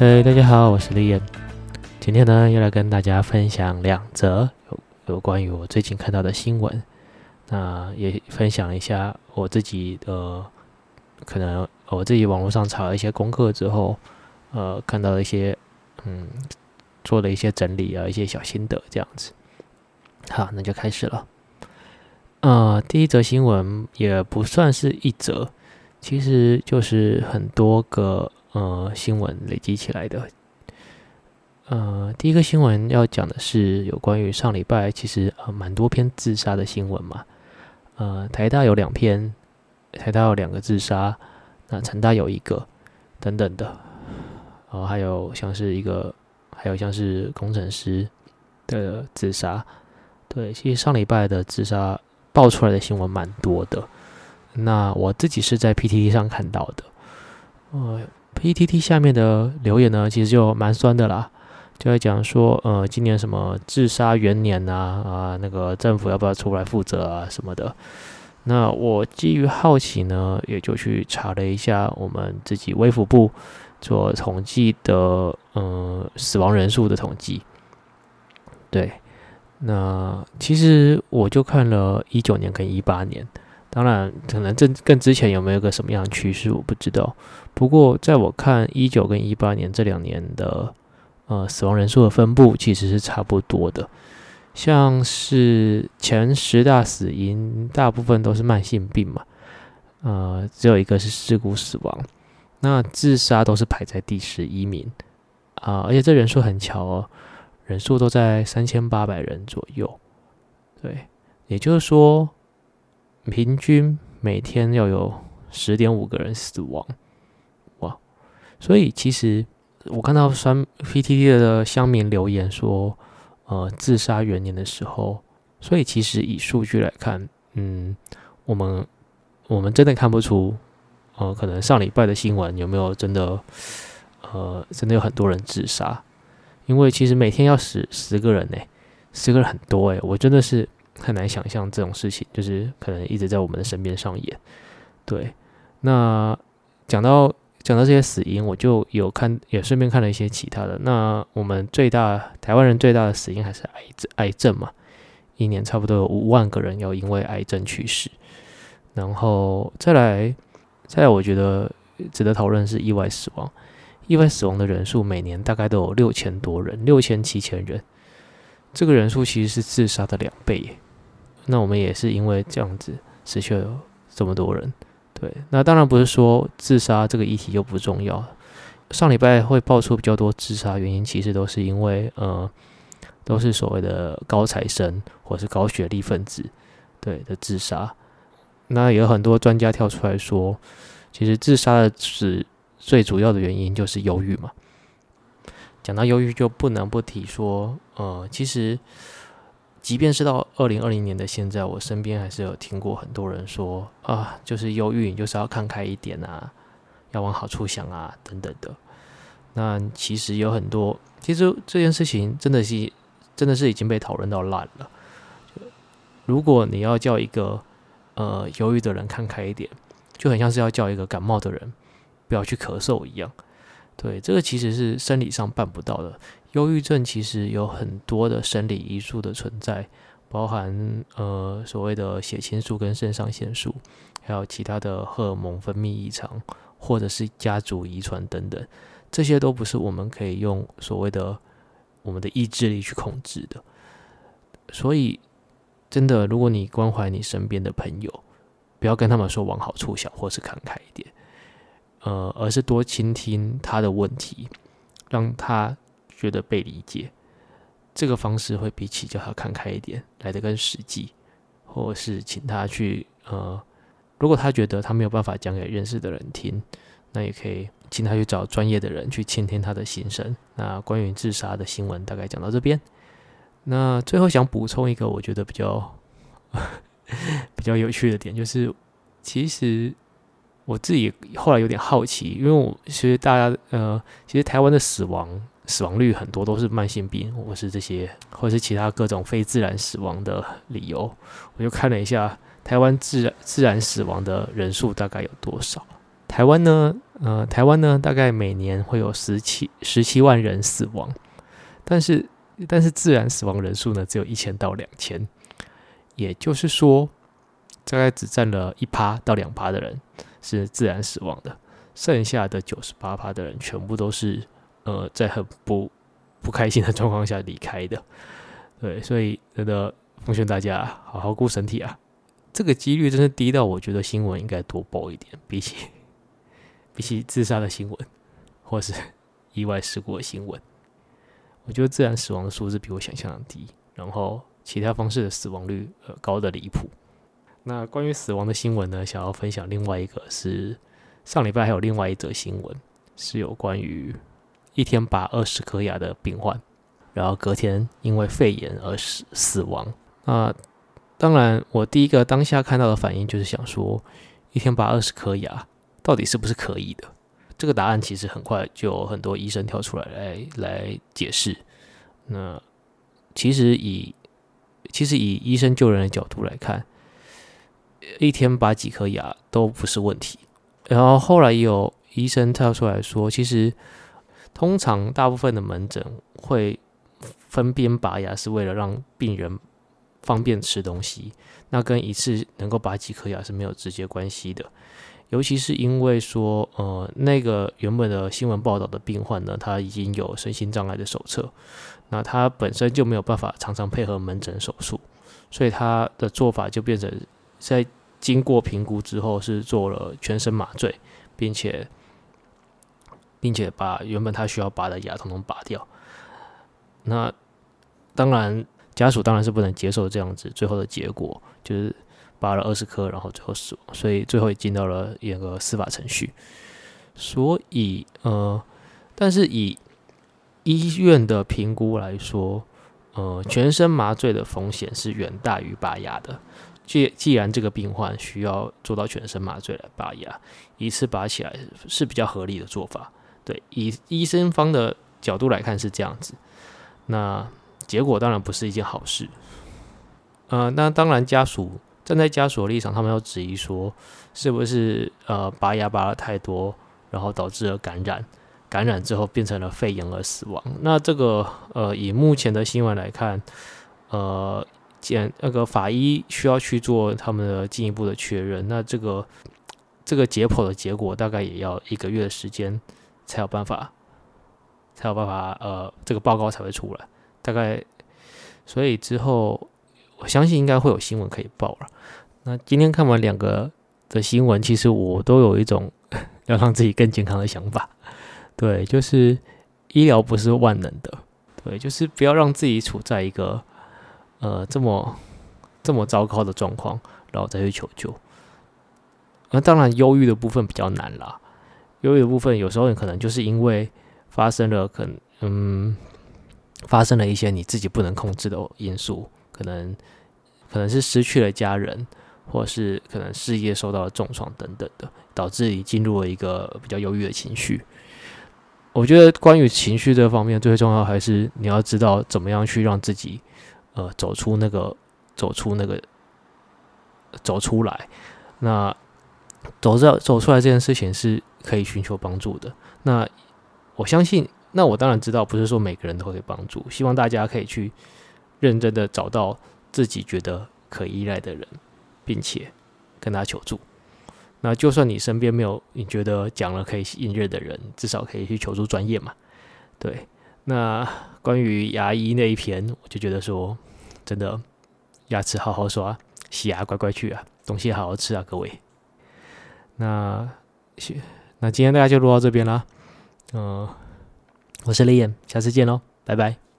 嘿，大家好，我是丽燕。今天呢，又来跟大家分享两则有有关于我最近看到的新闻。那也分享一下我自己的，可能我自己网络上查了一些功课之后，呃，看到了一些，嗯，做了一些整理啊，一些小心得这样子。好，那就开始了。呃，第一则新闻也不算是一则，其实就是很多个。呃，新闻累积起来的。呃，第一个新闻要讲的是有关于上礼拜其实呃蛮多篇自杀的新闻嘛。呃，台大有两篇，台大有两个自杀，那成大有一个，等等的。然后还有像是一个，还有像是工程师的自杀。对，其实上礼拜的自杀爆出来的新闻蛮多的。那我自己是在 PTT 上看到的。呃。PTT 下面的留言呢，其实就蛮酸的啦，就在讲说，呃，今年什么自杀元年啊，啊，那个政府要不要出来负责啊什么的。那我基于好奇呢，也就去查了一下我们自己微服部做统计的，呃，死亡人数的统计。对，那其实我就看了一九年跟一八年。当然，可能这更之前有没有个什么样的趋势，我不知道。不过，在我看一九跟一八年这两年的呃死亡人数的分布，其实是差不多的。像是前十大死因，大部分都是慢性病嘛，呃，只有一个是事故死亡。那自杀都是排在第十一名啊，而且这人数很巧哦，人数都在三千八百人左右。对，也就是说。平均每天要有十点五个人死亡，哇！所以其实我看到三 PTT 的乡民留言说，呃，自杀元年的时候，所以其实以数据来看，嗯，我们我们真的看不出，呃，可能上礼拜的新闻有没有真的，呃，真的有很多人自杀，因为其实每天要死十个人呢，十个人很多诶，我真的是。很难想象这种事情，就是可能一直在我们的身边上演。对，那讲到讲到这些死因，我就有看，也顺便看了一些其他的。那我们最大台湾人最大的死因还是癌症，癌症嘛，一年差不多有五万个人要因为癌症去世。然后再来，再来，我觉得值得讨论是意外死亡。意外死亡的人数每年大概都有六千多人，六千七千人。这个人数其实是自杀的两倍。那我们也是因为这样子失去了这么多人，对。那当然不是说自杀这个议题就不重要。上礼拜会爆出比较多自杀原因，其实都是因为呃，都是所谓的高材生或是高学历分子对的自杀。那有很多专家跳出来说，其实自杀的是最主要的原因就是忧郁嘛。讲到忧郁，就不能不提说，呃，其实。即便是到二零二零年的现在，我身边还是有听过很多人说啊，就是忧郁，你就是要看开一点啊，要往好处想啊，等等的。那其实有很多，其实这件事情真的是真的是已经被讨论到烂了。如果你要叫一个呃忧郁的人看开一点，就很像是要叫一个感冒的人不要去咳嗽一样。对，这个其实是生理上办不到的。忧郁症其实有很多的生理因素的存在，包含呃所谓的血清素跟肾上腺素，还有其他的荷尔蒙分泌异常，或者是家族遗传等等，这些都不是我们可以用所谓的我们的意志力去控制的。所以，真的，如果你关怀你身边的朋友，不要跟他们说往好处想，或是看开一点，呃，而是多倾听他的问题，让他。觉得被理解，这个方式会比起叫他看开一点来的更实际，或是请他去呃，如果他觉得他没有办法讲给认识的人听，那也可以请他去找专业的人去倾听他的心声。那关于自杀的新闻大概讲到这边，那最后想补充一个我觉得比较 比较有趣的点，就是其实我自己后来有点好奇，因为我其实大家呃，其实台湾的死亡。死亡率很多都是慢性病，或是这些，或是其他各种非自然死亡的理由。我就看了一下台湾自然自然死亡的人数大概有多少，台湾呢，呃，台湾呢，大概每年会有十七十七万人死亡，但是但是自然死亡人数呢，只有一千到两千，也就是说，大概只占了一趴到两趴的人是自然死亡的，剩下的九十八趴的人全部都是呃在很不不开心的状况下离开的。对，所以真的奉劝大家好好顾身体啊！这个几率真是低到我觉得新闻应该多报一点，比起比起自杀的新闻或是 意外事故的新闻，我觉得自然死亡的数字比我想象的低，然后其他方式的死亡率呃高的离谱。那关于死亡的新闻呢，想要分享另外一个是上礼拜还有另外一则新闻，是有关于一天拔二十颗牙的病患。然后隔天因为肺炎而死死亡。那当然，我第一个当下看到的反应就是想说，一天拔二十颗牙，到底是不是可以的？这个答案其实很快就有很多医生跳出来来来解释。那其实以其实以医生救人的角度来看，一天拔几颗牙都不是问题。然后后来有医生跳出来说，其实通常大部分的门诊会。分边拔牙是为了让病人方便吃东西，那跟一次能够拔几颗牙是没有直接关系的。尤其是因为说，呃，那个原本的新闻报道的病患呢，他已经有身心障碍的手册，那他本身就没有办法常常配合门诊手术，所以他的做法就变成在经过评估之后是做了全身麻醉，并且并且把原本他需要拔的牙统统拔掉。那当然，家属当然是不能接受这样子最后的结果，就是拔了二十颗，然后最后死亡，所以最后也进到了一个司法程序。所以，呃，但是以医院的评估来说，呃，全身麻醉的风险是远大于拔牙的。既既然这个病患需要做到全身麻醉来拔牙，一次拔起来是比较合理的做法。对，以医生方的角度来看是这样子。那结果当然不是一件好事，呃，那当然家属站在家属的立场，他们要质疑说，是不是呃拔牙拔了太多，然后导致了感染，感染之后变成了肺炎而死亡。那这个呃以目前的新闻来看，呃检那个法医需要去做他们的进一步的确认，那这个这个解剖的结果大概也要一个月的时间才有办法。才有办法，呃，这个报告才会出来。大概，所以之后我相信应该会有新闻可以报了。那今天看完两个的新闻，其实我都有一种 要让自己更健康的想法。对，就是医疗不是万能的，对，就是不要让自己处在一个呃这么这么糟糕的状况，然后再去求救。那当然，忧郁的部分比较难啦。忧郁的部分有时候你可能就是因为。发生了可嗯，发生了一些你自己不能控制的因素，可能可能是失去了家人，或是可能事业受到了重创等等的，导致你进入了一个比较忧郁的情绪。我觉得关于情绪这方面，最重要还是你要知道怎么样去让自己呃走出那个走出那个走出来。那走这走出来这件事情是可以寻求帮助的。那我相信，那我当然知道，不是说每个人都会帮助。希望大家可以去认真的找到自己觉得可依赖的人，并且跟他求助。那就算你身边没有你觉得讲了可以信任的人，至少可以去求助专业嘛。对，那关于牙医那一篇，我就觉得说，真的牙齿好好刷，洗牙乖乖去啊，东西好好吃啊，各位。那那今天大家就录到这边啦。嗯，我是雷燕，下次见喽，拜拜。